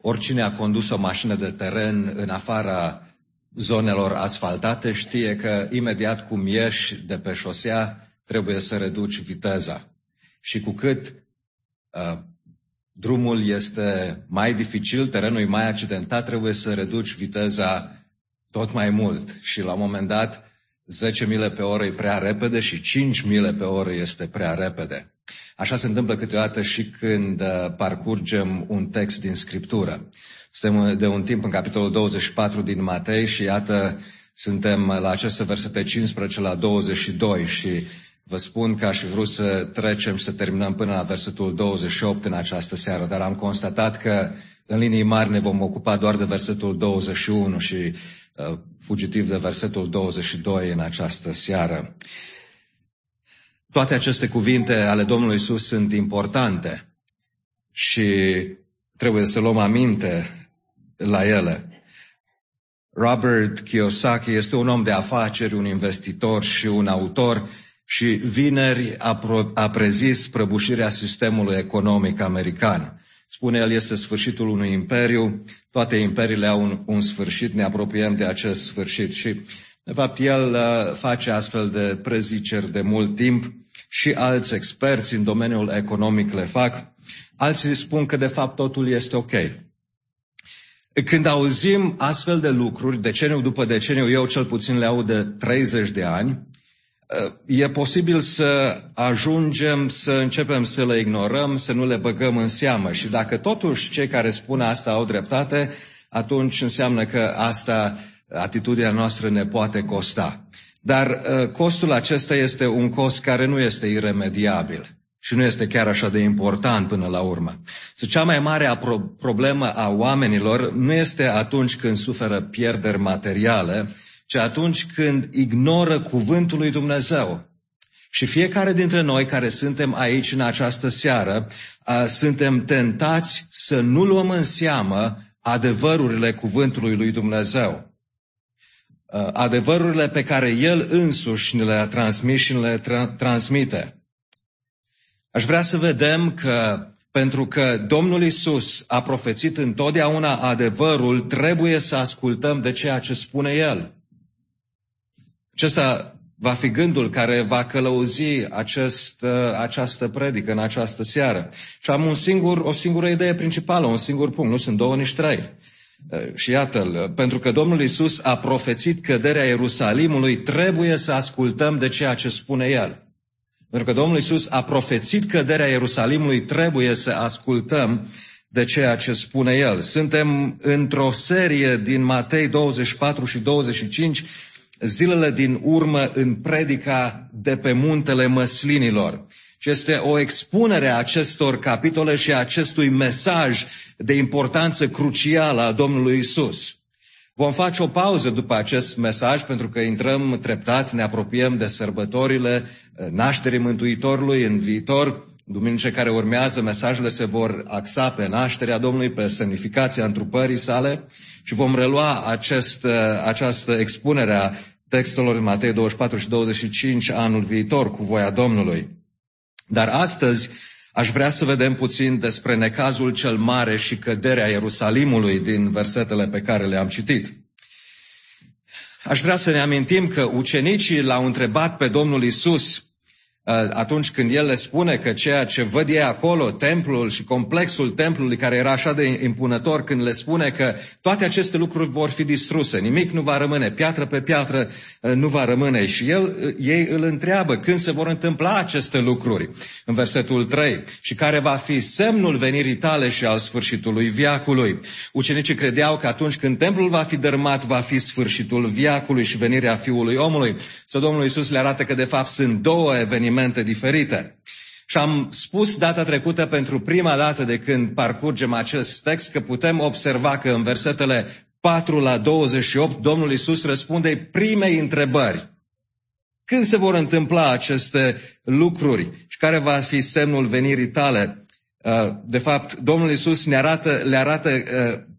oricine a condus o mașină de teren în afara zonelor asfaltate știe că imediat cum ieși de pe șosea, trebuie să reduci viteza. Și cu cât uh, drumul este mai dificil, terenul e mai accidentat, trebuie să reduci viteza tot mai mult. Și la un moment dat, 10 mile pe oră e prea repede și 5 mile pe oră este prea repede. Așa se întâmplă câteodată și când uh, parcurgem un text din Scriptură. Suntem de un timp în capitolul 24 din Matei și iată, suntem la aceste versete 15 la 22 și vă spun că aș fi vrut să trecem, să terminăm până la versetul 28 în această seară, dar am constatat că în linii mari ne vom ocupa doar de versetul 21 și uh, fugitiv de versetul 22 în această seară. Toate aceste cuvinte ale Domnului Isus sunt importante și trebuie să luăm aminte la ele. Robert Kiyosaki este un om de afaceri, un investitor și un autor și vineri a, pro- a prezis prăbușirea sistemului economic american. Spune el, este sfârșitul unui imperiu, toate imperiile au un, un sfârșit, ne apropiem de acest sfârșit și, de fapt, el uh, face astfel de preziceri de mult timp și alți experți în domeniul economic le fac. Alții spun că, de fapt, totul este ok. Când auzim astfel de lucruri, deceniu după deceniu, eu cel puțin le aud de 30 de ani, e posibil să ajungem să începem să le ignorăm, să nu le băgăm în seamă. Și dacă totuși cei care spun asta au dreptate, atunci înseamnă că asta, atitudinea noastră ne poate costa. Dar uh, costul acesta este un cost care nu este iremediabil și nu este chiar așa de important până la urmă. Să cea mai mare problemă a oamenilor nu este atunci când suferă pierderi materiale, ci atunci când ignoră cuvântul lui Dumnezeu. Și fiecare dintre noi care suntem aici în această seară, suntem tentați să nu luăm în seamă adevărurile cuvântului lui Dumnezeu. Adevărurile pe care El însuși ne le-a transmis și ne le tra- transmite. Aș vrea să vedem că pentru că Domnul Isus a profețit întotdeauna adevărul, trebuie să ascultăm de ceea ce spune El. Acesta va fi gândul care va călăuzi acest, această predică în această seară. Și am un singur, o singură idee principală, un singur punct, nu sunt două, nici trei. Și iată-l, pentru că Domnul Isus a profețit căderea Ierusalimului, trebuie să ascultăm de ceea ce spune El. Pentru că Domnul Isus a profețit căderea Ierusalimului, trebuie să ascultăm de ceea ce spune El. Suntem într-o serie din Matei 24 și 25, zilele din urmă în predica de pe muntele măslinilor. Și este o expunere a acestor capitole și a acestui mesaj de importanță crucială a Domnului Isus. Vom face o pauză după acest mesaj pentru că intrăm treptat, ne apropiem de sărbătorile eh, nașterii Mântuitorului în viitor. Duminice care urmează, mesajele se vor axa pe nașterea Domnului, pe semnificația întrupării sale și vom relua acest, eh, această expunere a textelor în Matei 24 și 25 anul viitor cu voia Domnului. Dar astăzi Aș vrea să vedem puțin despre necazul cel mare și căderea Ierusalimului din versetele pe care le-am citit. Aș vrea să ne amintim că ucenicii l-au întrebat pe Domnul Isus Uh, atunci când el le spune că ceea ce văd ei acolo, templul și complexul templului care era așa de impunător, când le spune că toate aceste lucruri vor fi distruse, nimic nu va rămâne, piatră pe piatră uh, nu va rămâne. Și el, uh, ei îl întreabă când se vor întâmpla aceste lucruri, în versetul 3, și care va fi semnul venirii tale și al sfârșitului viacului. Ucenicii credeau că atunci când templul va fi dărmat, va fi sfârșitul viacului și venirea Fiului omului. Să Domnul Iisus le arată că de fapt sunt două evenimente evenimente diferite. Și am spus data trecută pentru prima dată de când parcurgem acest text că putem observa că în versetele 4 la 28 Domnul Isus răspunde primei întrebări. Când se vor întâmpla aceste lucruri și care va fi semnul venirii tale? Uh, de fapt, Domnul Isus ne arată, le arată uh,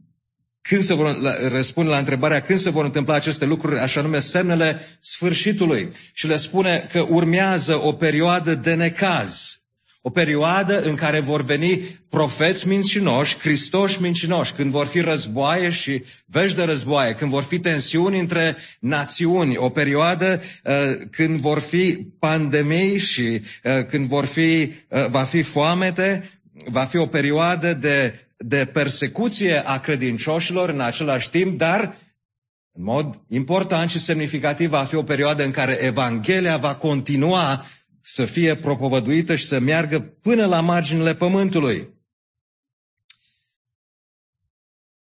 când se vor, răspunde la întrebarea când se vor întâmpla aceste lucruri, așa nume semnele sfârșitului. Și le spune că urmează o perioadă de necaz, O perioadă în care vor veni profeți mincinoși, Cristoși mincinoși, când vor fi războaie și vești de războaie, când vor fi tensiuni între națiuni, o perioadă uh, când vor fi pandemii și uh, când vor fi, uh, va fi foamete, va fi o perioadă de, de persecuție a credincioșilor în același timp, dar în mod important și semnificativ va fi o perioadă în care Evanghelia va continua să fie propovăduită și să meargă până la marginile pământului.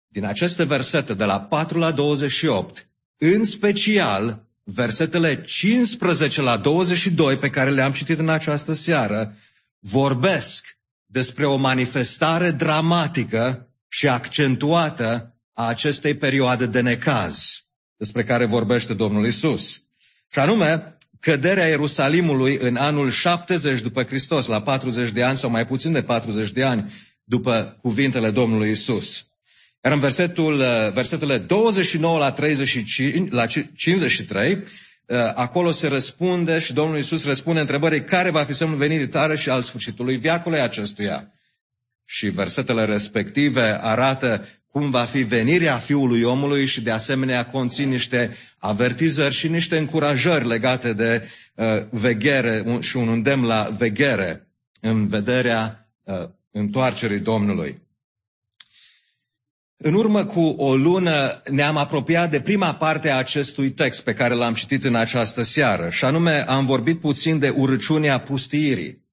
Din aceste versete, de la 4 la 28, în special versetele 15 la 22 pe care le-am citit în această seară, vorbesc despre o manifestare dramatică și accentuată a acestei perioade de necaz despre care vorbește Domnul Isus. Și anume, căderea Ierusalimului în anul 70 după Hristos, la 40 de ani sau mai puțin de 40 de ani după cuvintele Domnului Isus. Iar în versetul, uh, versetele 29 la, 35, la 53, uh, acolo se răspunde și Domnul Isus răspunde întrebării care va fi semnul venirii tare și al sfârșitului viacului acestuia. Și versetele respective arată cum va fi venirea Fiului omului și de asemenea conțin niște avertizări și niște încurajări legate de uh, veghere un, și un îndemn la veghere în vederea uh, întoarcerii Domnului. În urmă cu o lună ne-am apropiat de prima parte a acestui text pe care l-am citit în această seară, și anume am vorbit puțin de urăciunea pustiirii.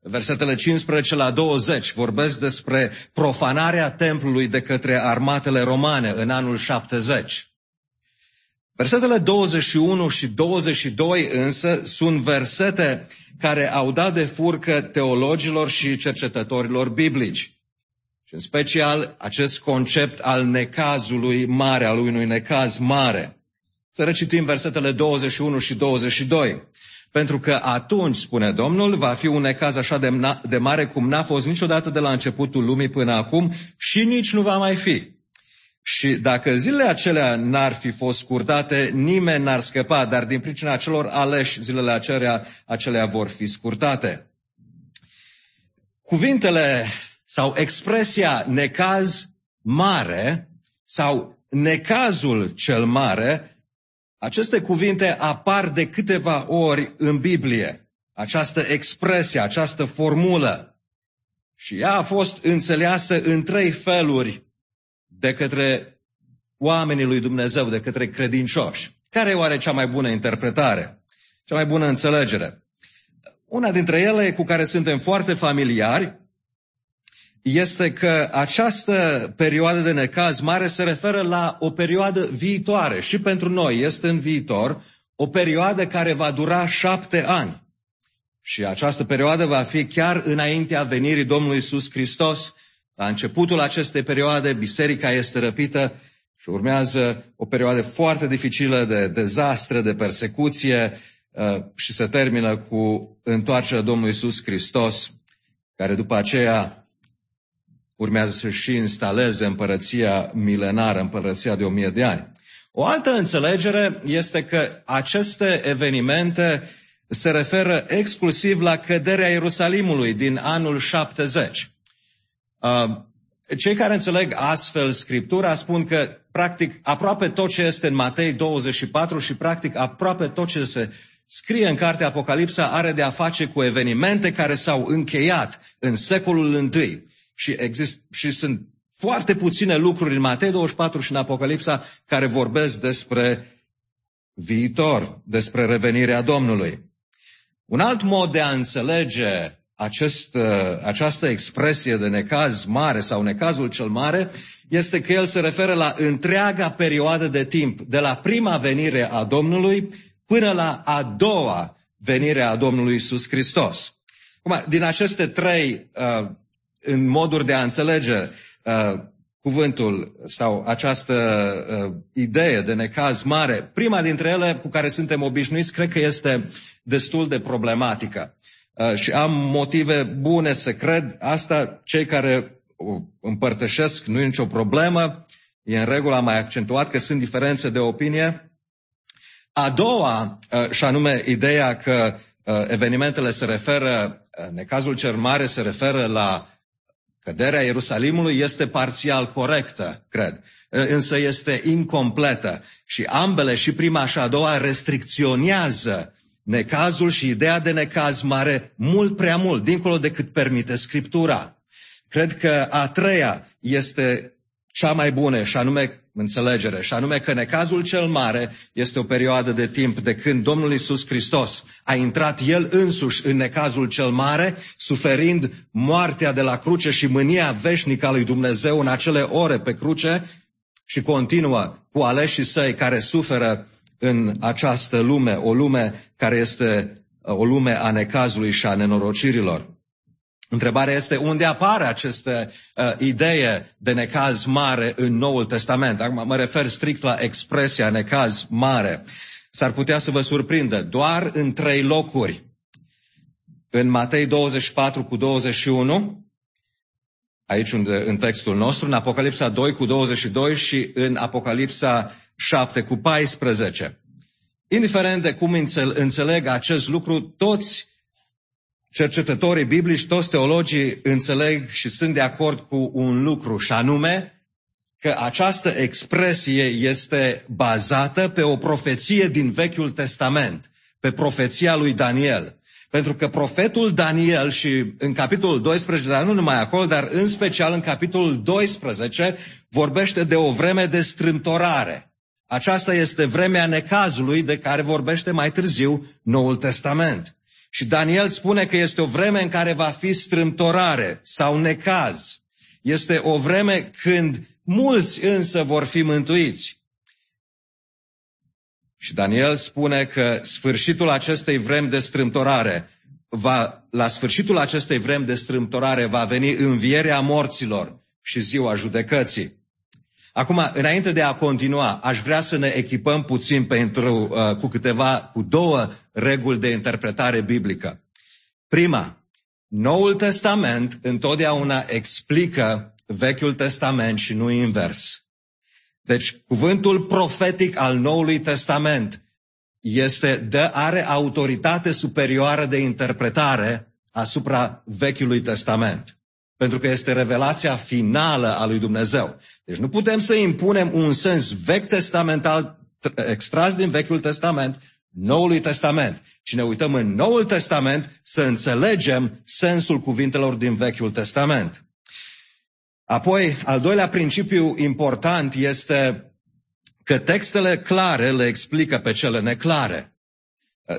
Versetele 15 la 20 vorbesc despre profanarea templului de către armatele romane în anul 70. Versetele 21 și 22 însă sunt versete care au dat de furcă teologilor și cercetătorilor biblici. Și în special acest concept al necazului mare, al unui necaz mare. Să recitim versetele 21 și 22. Pentru că atunci, spune Domnul, va fi un necaz așa de, de mare cum n-a fost niciodată de la începutul lumii până acum și nici nu va mai fi. Și dacă zilele acelea n-ar fi fost scurtate, nimeni n-ar scăpa, dar din pricina celor aleși, zilele acelea, acelea vor fi scurtate. Cuvintele sau expresia necaz mare sau necazul cel mare aceste cuvinte apar de câteva ori în Biblie, această expresie, această formulă. Și ea a fost înțeleasă în trei feluri de către oamenii lui Dumnezeu, de către credincioși. Care e oare cea mai bună interpretare? Cea mai bună înțelegere? Una dintre ele cu care suntem foarte familiari este că această perioadă de necaz mare se referă la o perioadă viitoare și pentru noi este în viitor o perioadă care va dura șapte ani. Și această perioadă va fi chiar înaintea venirii Domnului Isus Hristos. La începutul acestei perioade, biserica este răpită și urmează o perioadă foarte dificilă de dezastre, de persecuție uh, și se termină cu întoarcerea Domnului Isus Hristos, care după aceea urmează să și instaleze împărăția milenară, împărăția de o mie de ani. O altă înțelegere este că aceste evenimente se referă exclusiv la căderea Ierusalimului din anul 70. Uh, cei care înțeleg astfel Scriptura spun că, practic, aproape tot ce este în Matei 24 și, practic, aproape tot ce se scrie în cartea Apocalipsa are de a face cu evenimente care s-au încheiat în secolul I și, exist, și sunt foarte puține lucruri în Matei 24 și în Apocalipsa care vorbesc despre viitor, despre revenirea Domnului. Un alt mod de a înțelege acest, uh, această expresie de necaz mare sau necazul cel mare este că el se referă la întreaga perioadă de timp, de la prima venire a Domnului până la a doua venire a Domnului Isus Hristos. Acum, din aceste trei uh, în moduri de a înțelege uh, cuvântul sau această uh, idee de necaz mare, prima dintre ele cu care suntem obișnuiți, cred că este destul de problematică. Uh, și am motive bune să cred asta. Cei care împărtășesc, nu e nicio problemă, e în regulă, am mai accentuat că sunt diferențe de opinie. A doua, uh, și anume ideea că uh, evenimentele se referă necazul cel mare se referă la căderea Ierusalimului, este parțial corectă, cred, însă este incompletă. Și ambele, și prima și a doua, restricționează necazul și ideea de necaz mare mult prea mult, dincolo de cât permite Scriptura. Cred că a treia este cea mai bună, și anume înțelegere, și anume că necazul cel mare este o perioadă de timp de când Domnul Isus Hristos a intrat El însuși în necazul cel mare, suferind moartea de la cruce și mânia veșnică a lui Dumnezeu în acele ore pe cruce și continuă cu aleșii săi care suferă în această lume, o lume care este o lume a necazului și a nenorocirilor. Întrebarea este unde apare această uh, idee de necaz mare în Noul Testament. Acum mă refer strict la expresia necaz mare. S-ar putea să vă surprindă doar în trei locuri. În Matei 24 cu 21, aici unde, în textul nostru, în Apocalipsa 2 cu 22 și în Apocalipsa 7 cu 14. Indiferent de cum înțeleg acest lucru, toți cercetătorii biblici, toți teologii înțeleg și sunt de acord cu un lucru, și anume că această expresie este bazată pe o profeție din Vechiul Testament, pe profeția lui Daniel. Pentru că profetul Daniel și în capitolul 12, dar nu numai acolo, dar în special în capitolul 12, vorbește de o vreme de strâmtorare. Aceasta este vremea necazului de care vorbește mai târziu Noul Testament. Și Daniel spune că este o vreme în care va fi strâmtorare sau necaz. Este o vreme când mulți însă vor fi mântuiți. Și Daniel spune că sfârșitul acestei vremi de strâmtorare, va, la sfârșitul acestei vremi de strâmtorare va veni învierea morților și ziua judecății. Acum, înainte de a continua, aș vrea să ne echipăm puțin pentru, uh, cu câteva, cu două reguli de interpretare biblică. Prima, Noul Testament întotdeauna explică Vechiul Testament și nu invers. Deci, cuvântul profetic al Noului Testament este, de, are autoritate superioară de interpretare asupra Vechiului Testament pentru că este revelația finală a lui Dumnezeu. Deci nu putem să impunem un sens vechi testamental extras din Vechiul Testament Noului Testament, ci ne uităm în Noul Testament să înțelegem sensul cuvintelor din Vechiul Testament. Apoi, al doilea principiu important este că textele clare le explică pe cele neclare.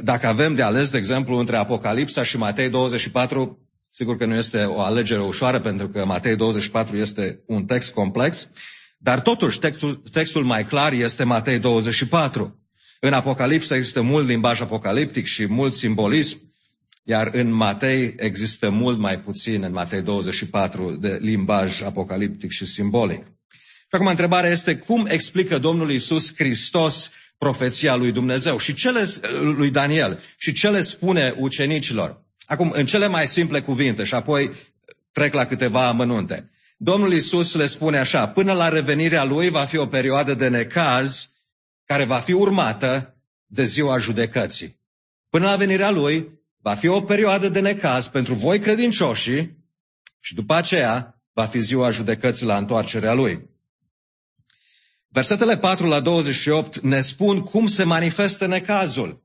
Dacă avem de ales, de exemplu, între Apocalipsa și Matei 24, Sigur că nu este o alegere ușoară pentru că Matei 24 este un text complex, dar totuși textul, textul mai clar este Matei 24. În Apocalipsa există mult limbaj apocaliptic și mult simbolism, iar în Matei există mult mai puțin, în Matei 24, de limbaj apocaliptic și simbolic. Și acum întrebarea este cum explică Domnul Isus Hristos profeția lui Dumnezeu și ce le, lui Daniel și ce le spune ucenicilor. Acum, în cele mai simple cuvinte și apoi trec la câteva amănunte. Domnul Isus le spune așa, până la revenirea Lui va fi o perioadă de necaz care va fi urmată de ziua judecății. Până la venirea Lui va fi o perioadă de necaz pentru voi credincioșii și după aceea va fi ziua judecății la întoarcerea Lui. Versetele 4 la 28 ne spun cum se manifestă necazul.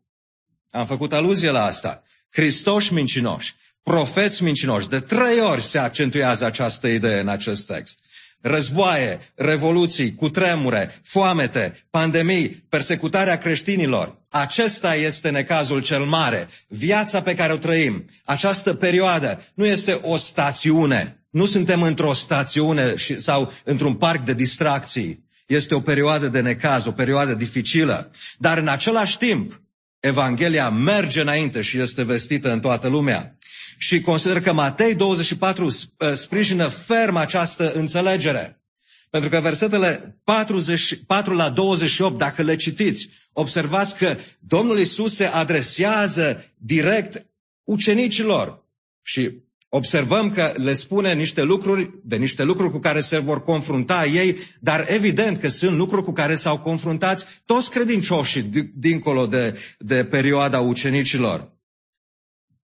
Am făcut aluzie la asta. Hristoși mincinoși, profeți mincinoși. De trei ori se accentuează această idee în acest text. Războaie, revoluții, cutremure, foamete, pandemii, persecutarea creștinilor. Acesta este necazul cel mare. Viața pe care o trăim, această perioadă, nu este o stațiune. Nu suntem într-o stațiune sau într-un parc de distracții. Este o perioadă de necaz, o perioadă dificilă. Dar în același timp, Evanghelia merge înainte și este vestită în toată lumea. Și consider că Matei 24 ă, sprijină ferm această înțelegere. Pentru că versetele 44 la 28, dacă le citiți, observați că Domnul Isus se adresează direct ucenicilor. Și observăm că le spune niște lucruri, de niște lucruri cu care se vor confrunta ei, dar evident că sunt lucruri cu care s-au confruntat toți credincioșii dincolo de, de perioada ucenicilor.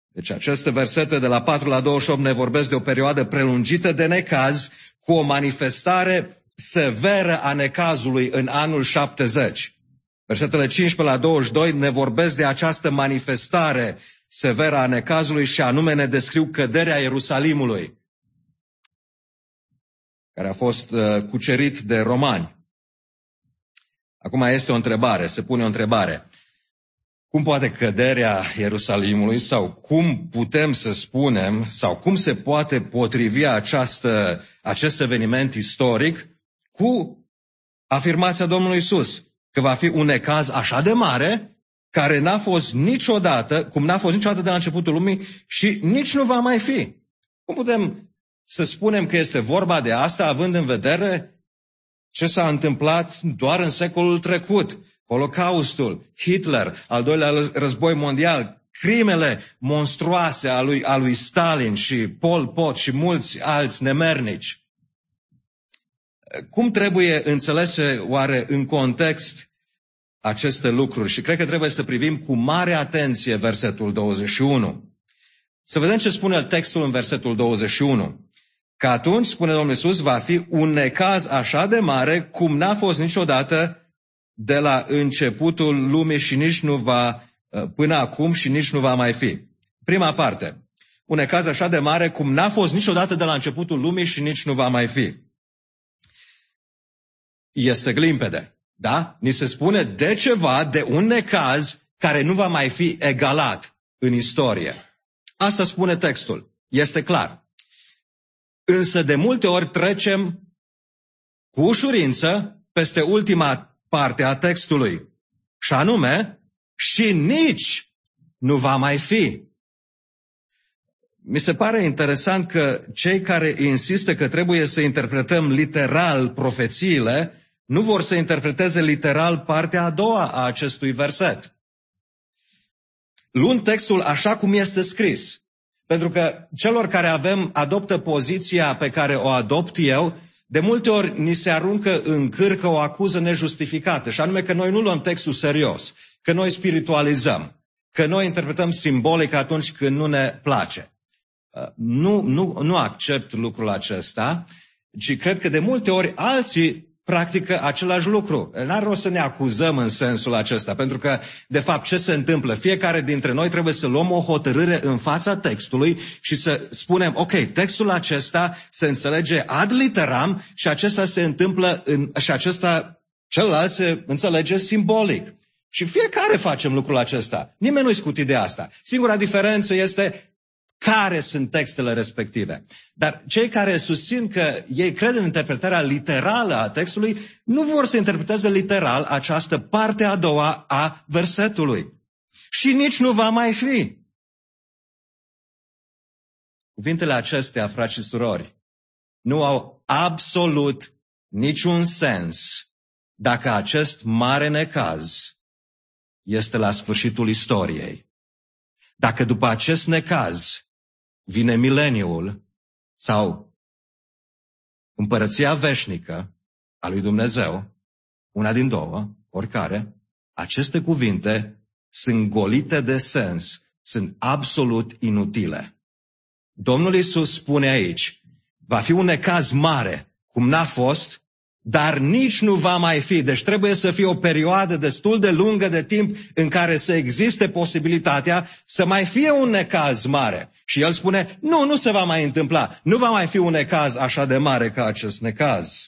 Deci aceste versete de la 4 la 28 ne vorbesc de o perioadă prelungită de necaz cu o manifestare severă a necazului în anul 70. Versetele 15 la 22 ne vorbesc de această manifestare severă a necazului și anume ne descriu căderea Ierusalimului, care a fost uh, cucerit de romani. Acum este o întrebare, se pune o întrebare. Cum poate căderea Ierusalimului sau cum putem să spunem sau cum se poate potrivi această, acest eveniment istoric cu afirmația Domnului Isus că va fi un necaz așa de mare care n-a fost niciodată, cum n-a fost niciodată de la începutul lumii și nici nu va mai fi. Cum putem să spunem că este vorba de asta având în vedere ce s-a întâmplat doar în secolul trecut? Holocaustul, Hitler, al doilea război mondial, crimele monstruoase a lui, a lui Stalin și Pol Pot și mulți alți nemernici. Cum trebuie înțelese oare în context aceste lucruri? Și cred că trebuie să privim cu mare atenție versetul 21. Să vedem ce spune textul în versetul 21. Că atunci, spune Domnul Iisus, va fi un necaz așa de mare cum n-a fost niciodată de la începutul lumii și nici nu va, uh, până acum și nici nu va mai fi. Prima parte. Un necaz așa de mare cum n-a fost niciodată de la începutul lumii și nici nu va mai fi. Este limpede. Da? Ni se spune de ceva, de un necaz care nu va mai fi egalat în istorie. Asta spune textul. Este clar. Însă de multe ori trecem cu ușurință peste ultima parte a textului. Și anume, și nici nu va mai fi. Mi se pare interesant că cei care insistă că trebuie să interpretăm literal profețiile, nu vor să interpreteze literal partea a doua a acestui verset. Luând textul așa cum este scris, pentru că celor care avem, adoptă poziția pe care o adopt eu, de multe ori ni se aruncă în cârcă o acuză nejustificată, și anume că noi nu luăm textul serios, că noi spiritualizăm, că noi interpretăm simbolic atunci când nu ne place. Uh, nu, nu, nu accept lucrul acesta, ci cred că de multe ori alții practică același lucru. N-ar rost să ne acuzăm în sensul acesta, pentru că, de fapt, ce se întâmplă? Fiecare dintre noi trebuie să luăm o hotărâre în fața textului și să spunem, ok, textul acesta se înțelege ad literam și acesta se întâmplă în, și acesta celălalt se înțelege simbolic. Și fiecare facem lucrul acesta. Nimeni nu-i scutit de asta. Singura diferență este care sunt textele respective. Dar cei care susțin că ei cred în interpretarea literală a textului, nu vor să interpreteze literal această parte a doua a versetului. Și nici nu va mai fi. Cuvintele acestea, frați și surori, nu au absolut niciun sens dacă acest mare necaz este la sfârșitul istoriei. Dacă după acest necaz vine mileniul sau împărăția veșnică a lui Dumnezeu, una din două, oricare, aceste cuvinte sunt golite de sens, sunt absolut inutile. Domnul Isus spune aici, va fi un necaz mare, cum n-a fost dar nici nu va mai fi. Deci trebuie să fie o perioadă destul de lungă de timp în care să existe posibilitatea să mai fie un necaz mare. Și el spune, nu, nu se va mai întâmpla. Nu va mai fi un necaz așa de mare ca acest necaz.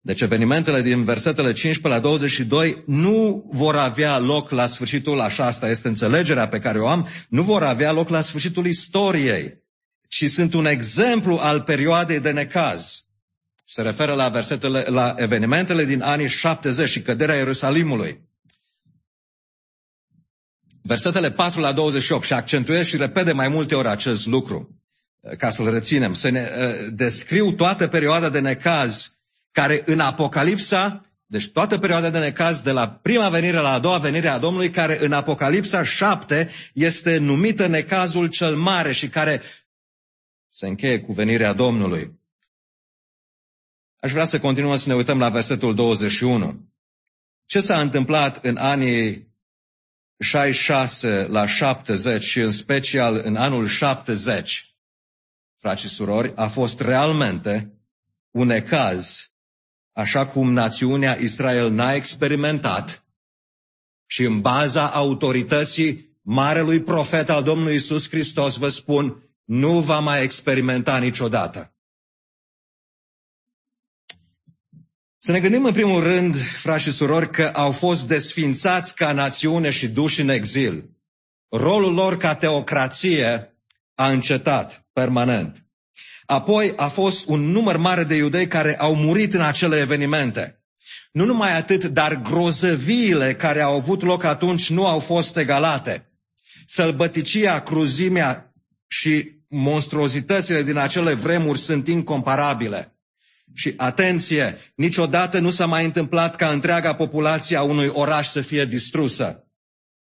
Deci evenimentele din versetele 15 la 22 nu vor avea loc la sfârșitul, așa asta este înțelegerea pe care o am, nu vor avea loc la sfârșitul istoriei ci sunt un exemplu al perioadei de necaz. Se referă la, versetele, la evenimentele din anii 70 și căderea Ierusalimului. Versetele 4 la 28 și accentuez și repede mai multe ori acest lucru, ca să-l reținem. Se ne uh, descriu toată perioada de necaz care în Apocalipsa, deci toată perioada de necaz de la prima venire la a doua venire a Domnului, care în Apocalipsa 7 este numită necazul cel mare și care se încheie cu venirea Domnului. Aș vrea să continuăm să ne uităm la versetul 21. Ce s-a întâmplat în anii 66 la 70 și în special în anul 70, frați și surori, a fost realmente un ecaz, așa cum națiunea Israel n-a experimentat și în baza autorității marelui profet al Domnului Isus Hristos vă spun, nu va mai experimenta niciodată. Să ne gândim în primul rând, frați și surori, că au fost desfințați ca națiune și duși în exil. Rolul lor ca teocrație a încetat permanent. Apoi a fost un număr mare de iudei care au murit în acele evenimente. Nu numai atât, dar grozăviile care au avut loc atunci nu au fost egalate. Sălbăticia, cruzimea și monstruozitățile din acele vremuri sunt incomparabile. Și atenție, niciodată nu s-a mai întâmplat ca întreaga populație a unui oraș să fie distrusă.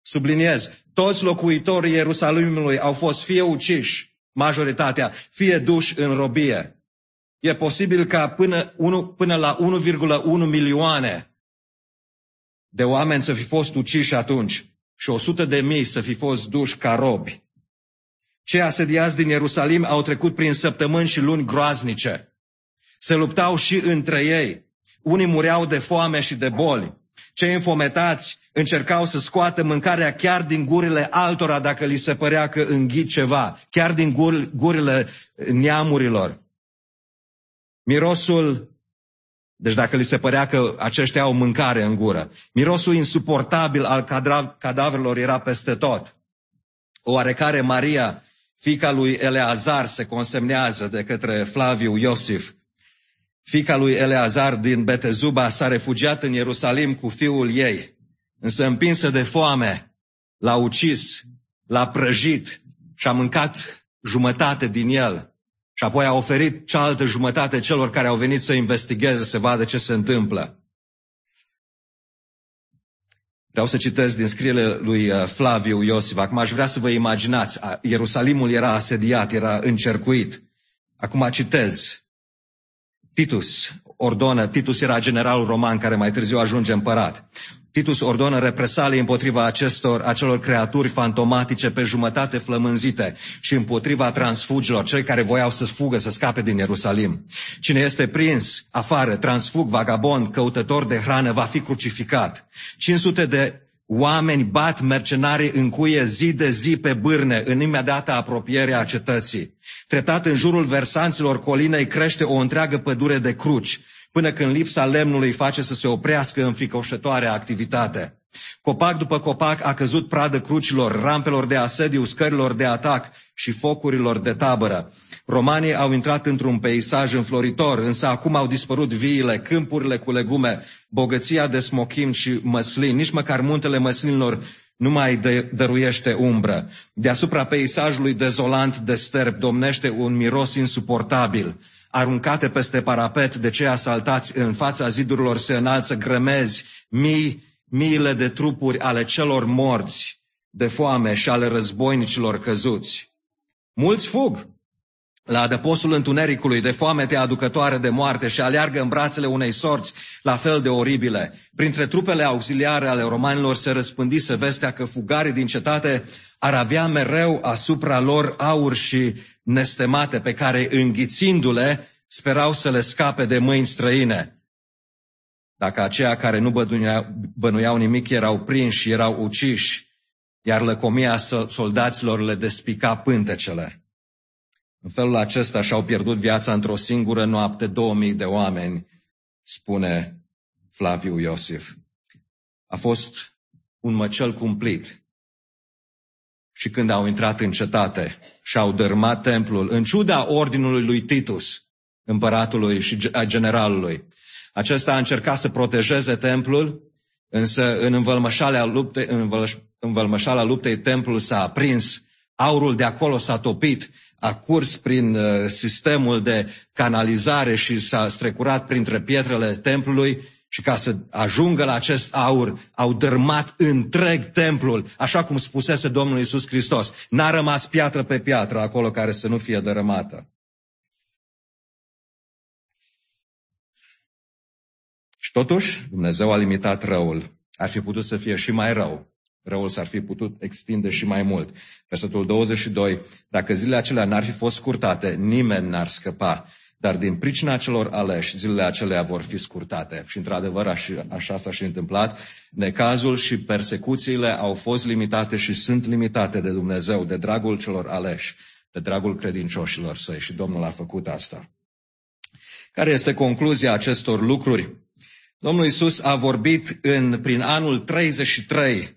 Subliniez, toți locuitorii Ierusalimului au fost fie uciși, majoritatea, fie duși în robie. E posibil ca până, 1, până la 1,1 milioane de oameni să fi fost uciși atunci și 100 de mii să fi fost duși ca robi. Cei asediați din Ierusalim au trecut prin săptămâni și luni groaznice. Se luptau și între ei. Unii mureau de foame și de boli. Cei înfometați încercau să scoată mâncarea chiar din gurile altora dacă li se părea că înghit ceva, chiar din gur, gurile neamurilor. Mirosul, deci dacă li se părea că aceștia au mâncare în gură, mirosul insuportabil al cadavrelor era peste tot. Oarecare Maria, fica lui Eleazar, se consemnează de către Flaviu Iosif, Fica lui Eleazar din Betezuba s-a refugiat în Ierusalim cu fiul ei, însă împinsă de foame, l-a ucis, l-a prăjit și a mâncat jumătate din el și apoi a oferit cealaltă jumătate celor care au venit să investigheze, să vadă ce se întâmplă. Vreau să citesc din scrierile lui uh, Flaviu Iosif. Acum aș vrea să vă imaginați. Ierusalimul era asediat, era încercuit. Acum citez. Titus ordonă, Titus era generalul roman care mai târziu ajunge împărat. Titus ordonă represalii împotriva acestor, acelor creaturi fantomatice pe jumătate flămânzite și împotriva transfugilor, cei care voiau să fugă, să scape din Ierusalim. Cine este prins afară, transfug, vagabond, căutător de hrană, va fi crucificat. 500 de Oameni bat mercenarii în cuie zi de zi pe bârne, în imediată apropiere a cetății. Treptat în jurul versanților colinei crește o întreagă pădure de cruci, până când lipsa lemnului face să se oprească înfricoșătoarea activitate. Copac după copac a căzut pradă crucilor, rampelor de asediu, scărilor de atac și focurilor de tabără. Romanii au intrat într-un peisaj înfloritor, însă acum au dispărut viile, câmpurile cu legume, bogăția de smochim și măslin, nici măcar muntele măslinilor nu mai dăruiește umbră. Deasupra peisajului dezolant de sterp domnește un miros insuportabil. Aruncate peste parapet de cei asaltați în fața zidurilor se înalță grămezi, mii, miile de trupuri ale celor morți de foame și ale războinicilor căzuți. Mulți fug, la adăpostul întunericului de foamete aducătoare de moarte și aleargă în brațele unei sorți la fel de oribile. Printre trupele auxiliare ale romanilor se răspândise vestea că fugarii din cetate ar avea mereu asupra lor aur și nestemate pe care, înghițindu-le, sperau să le scape de mâini străine. Dacă aceia care nu bănuiau, bănuiau nimic erau prinși și erau uciși, iar lăcomia soldaților le despica pântecele. În felul acesta și-au pierdut viața într-o singură noapte 2000 de oameni, spune Flaviu Iosif. A fost un măcel cumplit. Și când au intrat în cetate și au dărmat templul, în ciuda ordinului lui Titus, împăratului și a generalului, acesta a încercat să protejeze templul, însă în învălmășala luptei, în învălmășala luptei templul s-a aprins, aurul de acolo s-a topit a curs prin uh, sistemul de canalizare și s-a strecurat printre pietrele templului și ca să ajungă la acest aur, au dărmat întreg templul, așa cum spusese Domnul Isus Hristos. N-a rămas piatră pe piatră acolo care să nu fie dărâmată. Și totuși, Dumnezeu a limitat răul. Ar fi putut să fie și mai rău răul s-ar fi putut extinde și mai mult. Versetul 22, dacă zilele acelea n-ar fi fost scurtate, nimeni n-ar scăpa, dar din pricina celor aleși, zilele acelea vor fi scurtate. Și într-adevăr așa, așa s-a și întâmplat. Necazul și persecuțiile au fost limitate și sunt limitate de Dumnezeu, de dragul celor aleși, de dragul credincioșilor săi și Domnul a făcut asta. Care este concluzia acestor lucruri? Domnul Isus a vorbit în, prin anul 33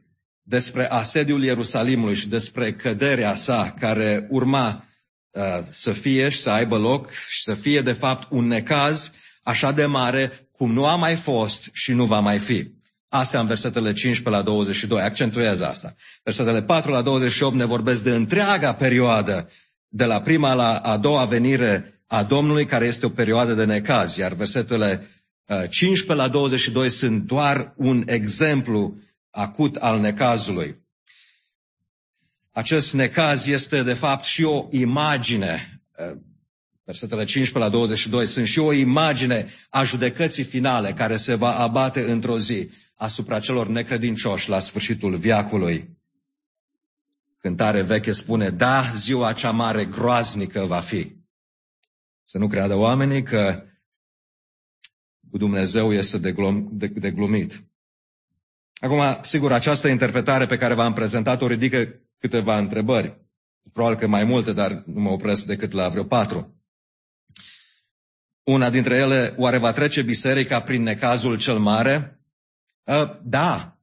despre asediul Ierusalimului și despre căderea sa care urma uh, să fie și să aibă loc și să fie de fapt un necaz așa de mare cum nu a mai fost și nu va mai fi. Astea în versetele 15 la 22, accentuez asta. Versetele 4 la 28 ne vorbesc de întreaga perioadă, de la prima la a doua venire a Domnului, care este o perioadă de necaz, iar versetele 15 uh, la 22 sunt doar un exemplu acut al necazului. Acest necaz este de fapt și o imagine, uh, versetele 15 la 22 sunt și o imagine a judecății finale care se va abate într-o zi asupra celor necredincioși la sfârșitul viacului. Cântare veche spune, da, ziua cea mare groaznică va fi. Să nu creadă oamenii că cu Dumnezeu este de, glum, de, de glumit. Acum, sigur, această interpretare pe care v-am prezentat-o ridică câteva întrebări. Probabil că mai multe, dar nu mă opresc decât la vreo patru. Una dintre ele, oare va trece biserica prin necazul cel mare? Da,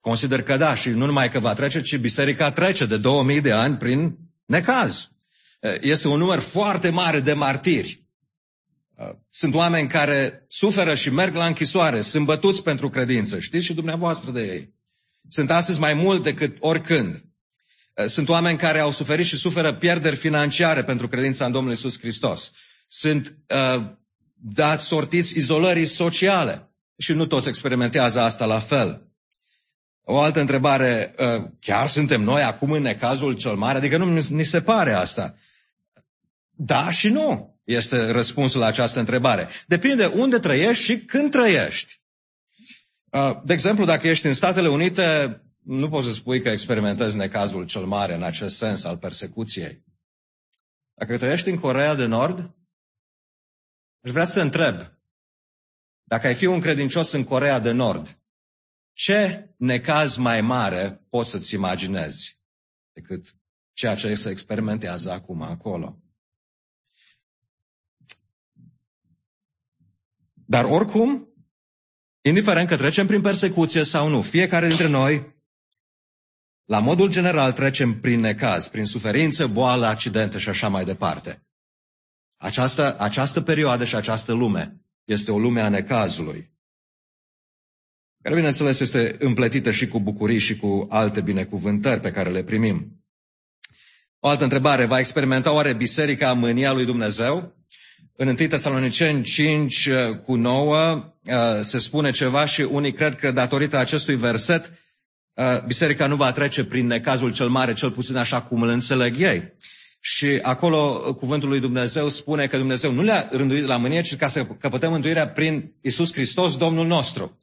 consider că da. Și nu numai că va trece, ci biserica trece de 2000 de ani prin necaz. Este un număr foarte mare de martiri. Sunt oameni care suferă și merg la închisoare, sunt bătuți pentru credință. Știți și dumneavoastră de ei. Sunt astăzi mai mult decât oricând. Sunt oameni care au suferit și suferă pierderi financiare pentru credința în Domnul Isus Hristos. Sunt uh, dați sortiți izolării sociale și nu toți experimentează asta la fel. O altă întrebare, uh, chiar suntem noi acum în necazul cel mare? Adică nu ni se pare asta. Da și nu este răspunsul la această întrebare. Depinde unde trăiești și când trăiești. Uh, de exemplu, dacă ești în Statele Unite, nu poți să spui că experimentezi necazul cel mare în acest sens al persecuției. Dacă trăiești în Corea de Nord, aș vrea să te întreb, dacă ai fi un credincios în Corea de Nord, ce necaz mai mare poți să-ți imaginezi decât ceea ce se experimentează acum acolo? Dar oricum, indiferent că trecem prin persecuție sau nu, fiecare dintre noi, la modul general, trecem prin necaz, prin suferință, boală, accidente și așa mai departe. Această, această perioadă și această lume este o lume a necazului, care, bineînțeles, este împletită și cu bucurii și cu alte binecuvântări pe care le primim. O altă întrebare, va experimenta oare biserica mânia lui Dumnezeu? În 1 Tesaloniceni 5 uh, cu 9 uh, se spune ceva și unii cred că datorită acestui verset uh, biserica nu va trece prin necazul cel mare, cel puțin așa cum îl înțeleg ei. Și acolo cuvântul lui Dumnezeu spune că Dumnezeu nu le-a rânduit la mânie, ci ca să căpătăm mântuirea prin Isus Hristos, Domnul nostru.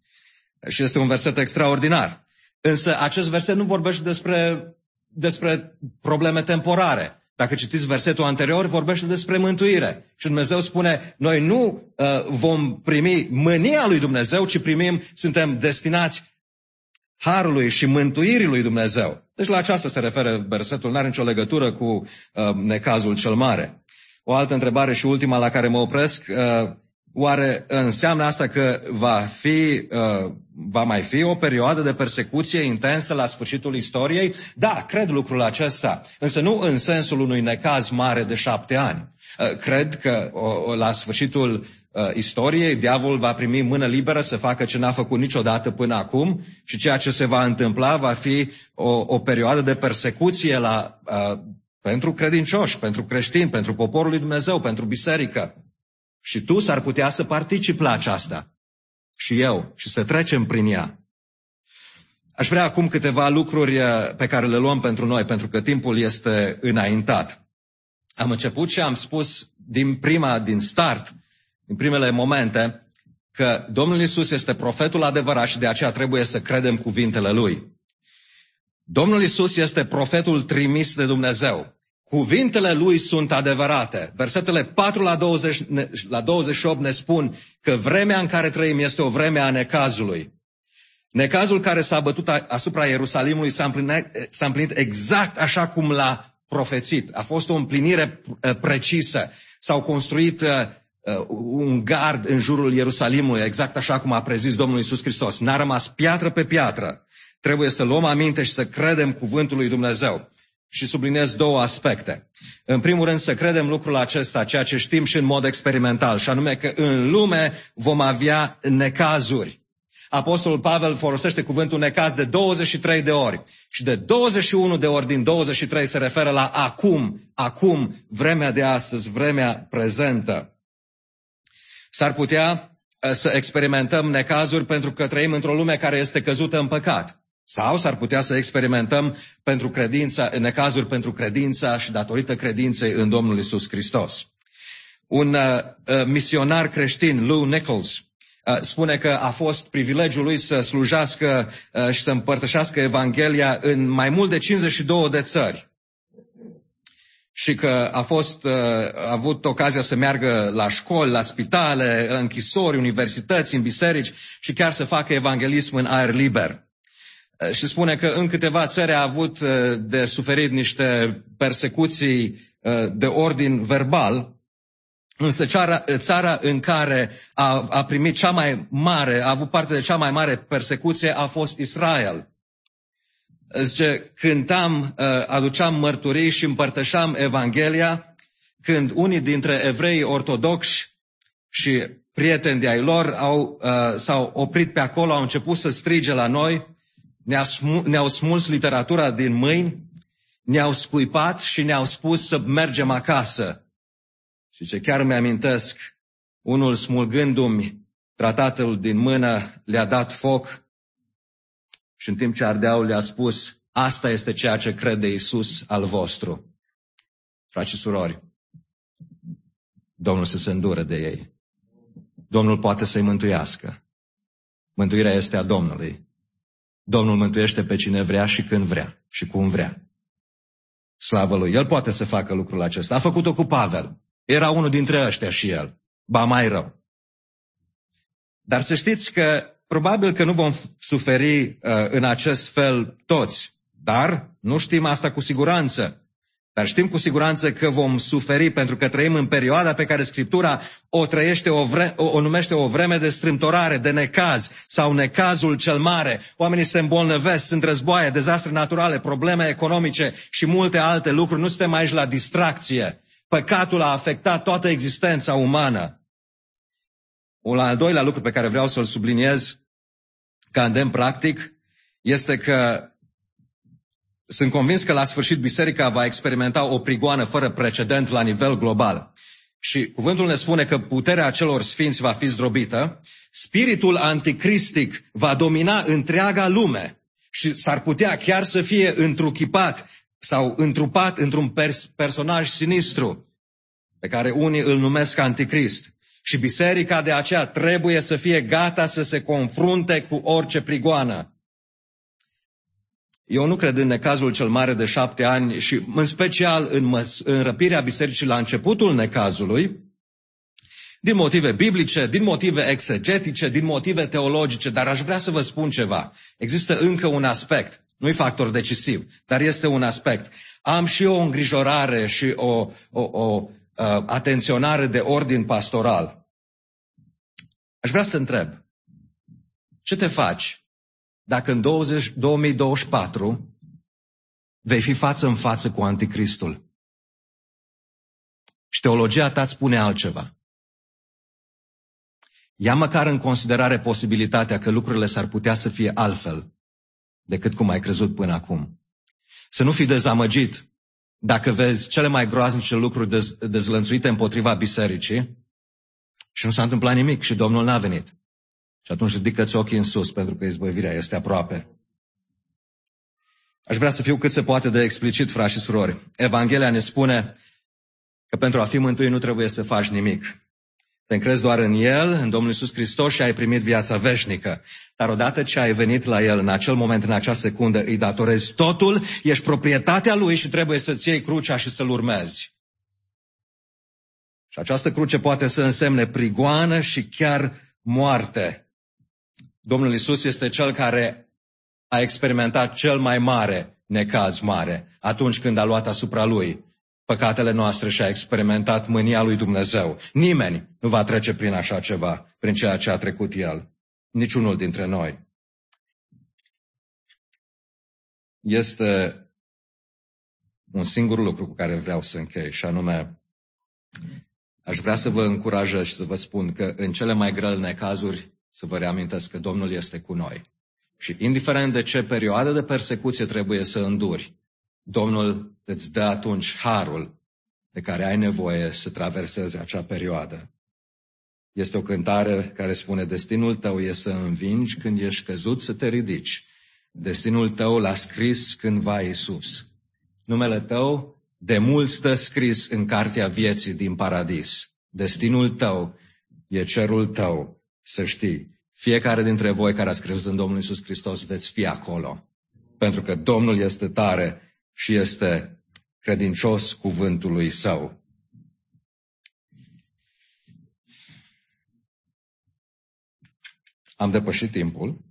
Și este un verset extraordinar. Însă acest verset nu vorbește despre, despre probleme temporare. Dacă citiți versetul anterior, vorbește despre mântuire. Și Dumnezeu spune, noi nu uh, vom primi mânia lui Dumnezeu, ci primim, suntem destinați harului și mântuirii lui Dumnezeu. Deci la aceasta se referă versetul, nu are nicio legătură cu uh, necazul cel mare. O altă întrebare și ultima la care mă opresc, uh, Oare înseamnă asta că va, fi, uh, va mai fi o perioadă de persecuție intensă la sfârșitul istoriei? Da, cred lucrul acesta, însă nu în sensul unui necaz mare de șapte ani. Uh, cred că o, la sfârșitul uh, istoriei diavolul va primi mână liberă să facă ce n-a făcut niciodată până acum și ceea ce se va întâmpla va fi o, o perioadă de persecuție la, uh, pentru credincioși, pentru creștini, pentru poporul lui Dumnezeu, pentru biserică. Și tu s-ar putea să participi la aceasta. Și eu. Și să trecem prin ea. Aș vrea acum câteva lucruri eh, pe care le luăm pentru noi, pentru că timpul este înaintat. Am început și am spus din prima, din start, din primele momente, că Domnul Isus este profetul adevărat și de aceea trebuie să credem cuvintele Lui. Domnul Isus este profetul trimis de Dumnezeu. Cuvintele lui sunt adevărate. Versetele 4 la, 20, la 28 ne spun că vremea în care trăim este o vreme a necazului. Necazul care s-a bătut asupra Ierusalimului s-a împlinit, s-a împlinit exact așa cum l-a profețit. A fost o împlinire uh, precisă. S-au construit uh, uh, un gard în jurul Ierusalimului, exact așa cum a prezis Domnul Isus Hristos. N-a rămas piatră pe piatră. Trebuie să luăm aminte și să credem cuvântul lui Dumnezeu. Și subliniez două aspecte. În primul rând să credem lucrul acesta, ceea ce știm și în mod experimental, și anume că în lume vom avea necazuri. Apostolul Pavel folosește cuvântul necaz de 23 de ori și de 21 de ori din 23 se referă la acum, acum, vremea de astăzi, vremea prezentă. S-ar putea eh, să experimentăm necazuri pentru că trăim într-o lume care este căzută în păcat. Sau s-ar putea să experimentăm pentru credința, necazuri pentru credința și datorită credinței în Domnul Isus Hristos. Un uh, uh, misionar creștin, Lou Nichols, uh, spune că a fost privilegiul lui să slujească uh, și să împărtășească Evanghelia în mai mult de 52 de țări. Și că a fost, uh, a avut ocazia să meargă la școli, la spitale, la închisori, universități, în biserici și chiar să facă evanghelism în aer liber. Eh, și spune că în câteva țări a avut eh, de suferit niște persecuții eh, de ordin verbal, însă țara, țara în care a, a primit cea mai mare, a avut parte de cea mai mare persecuție a fost Israel. Zice, cântam, aduceam mărturii și împărtășam Evanghelia când unii dintre evrei ortodoxi și prieteni de ai lor au, s-au oprit pe acolo, au început să strige la noi, ne-au smu- ne smuls literatura din mâini, ne-au scuipat și ne-au spus să mergem acasă. Și ce chiar mi-amintesc, unul smulgându-mi tratatul din mână, le-a dat foc și în timp ce ardeau le-a spus, asta este ceea ce crede Isus al vostru. Frați și surori, Domnul să se îndură de ei. Domnul poate să-i mântuiască. Mântuirea este a Domnului. Domnul mântuiește pe cine vrea și când vrea și cum vrea. Slavă lui. El poate să facă lucrul acesta. A făcut-o cu Pavel. Era unul dintre ăștia și el. Ba mai rău. Dar să știți că probabil că nu vom suferi uh, în acest fel toți. Dar nu știm asta cu siguranță. Dar știm cu siguranță că vom suferi pentru că trăim în perioada pe care Scriptura o, trăiește o, vre, o, o numește o vreme de strâmtorare, de necaz sau necazul cel mare. Oamenii se îmbolnăvesc, sunt războaie, dezastre naturale, probleme economice și multe alte lucruri. Nu suntem aici la distracție. Păcatul a afectat toată existența umană. Un al doilea lucru pe care vreau să-l subliniez ca îndemn practic este că sunt convins că la sfârșit biserica va experimenta o prigoană fără precedent la nivel global. Și cuvântul ne spune că puterea celor sfinți va fi zdrobită, spiritul anticristic va domina întreaga lume și s-ar putea chiar să fie întruchipat sau întrupat într-un pers- personaj sinistru pe care unii îl numesc anticrist. Și biserica de aceea trebuie să fie gata să se confrunte cu orice prigoană. Eu nu cred în necazul cel mare de șapte ani și în special în, măs- în răpirea bisericii la începutul necazului, din motive biblice, din motive exegetice, din motive teologice, dar aș vrea să vă spun ceva. Există încă un aspect, nu-i factor decisiv, dar este un aspect. Am și o îngrijorare și o, o, o uh, atenționare de ordin pastoral. Aș vrea să te întreb, ce te faci dacă în 20, 2024 vei fi față în față cu anticristul. Și teologia ta îți spune altceva. Ia măcar în considerare posibilitatea că lucrurile s-ar putea să fie altfel decât cum ai crezut până acum. Să nu fii dezamăgit dacă vezi cele mai groaznice lucruri dez, dezlănțuite împotriva bisericii și nu s-a întâmplat nimic și Domnul n-a venit. Și atunci ridică-ți ochii în sus, pentru că izbăvirea este aproape. Aș vrea să fiu cât se poate de explicit, frați și surori. Evanghelia ne spune că pentru a fi mântuit nu trebuie să faci nimic. Te încrezi doar în El, în Domnul Isus Hristos și ai primit viața veșnică. Dar odată ce ai venit la El, în acel moment, în acea secundă, îi datorezi totul, ești proprietatea Lui și trebuie să-ți iei crucea și să-L urmezi. Și această cruce poate să însemne prigoană și chiar moarte. Domnul Isus este Cel care a experimentat cel mai mare necaz mare atunci când a luat asupra Lui păcatele noastre și a experimentat mânia lui Dumnezeu. Nimeni nu va trece prin așa ceva, prin ceea ce a trecut El. Niciunul dintre noi. Este un singur lucru cu care vreau să închei și anume aș vrea să vă încurajez și să vă spun că în cele mai grele cazuri să vă reamintesc că Domnul este cu noi. Și indiferent de ce perioadă de persecuție trebuie să înduri, Domnul îți dă atunci harul de care ai nevoie să traversezi acea perioadă. Este o cântare care spune, destinul tău e să învingi când ești căzut să te ridici. Destinul tău l-a scris cândva Iisus. Numele tău de mult stă scris în cartea vieții din paradis. Destinul tău e cerul tău, să știi. Fiecare dintre voi care a crezut în Domnul Iisus Hristos veți fi acolo. Pentru că Domnul este tare și este credincios cuvântului său. Am depășit timpul.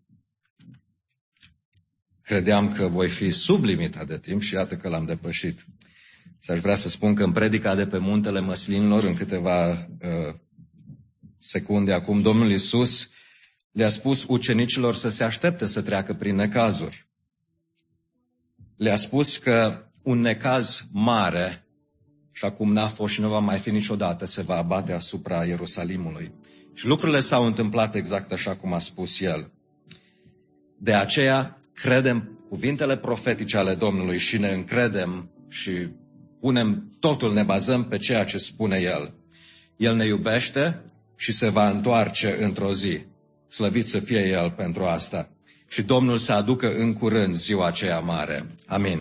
Credeam că voi fi sub limita de timp și iată că l-am depășit. Și aș vrea să spun că în predica de pe muntele măslinilor, în câteva uh, secunde acum, Domnul Isus le-a spus ucenicilor să se aștepte să treacă prin necazuri. Le-a spus că un necaz mare, și acum n-a fost și nu va mai fi niciodată, se va abate asupra Ierusalimului. Și lucrurile s-au întâmplat exact așa cum a spus el. De aceea credem cuvintele profetice ale Domnului și ne încredem și punem totul, ne bazăm pe ceea ce spune El. El ne iubește și se va întoarce într-o zi. Slăvit să fie El pentru asta. Și Domnul să aducă în curând ziua aceea mare. Amin.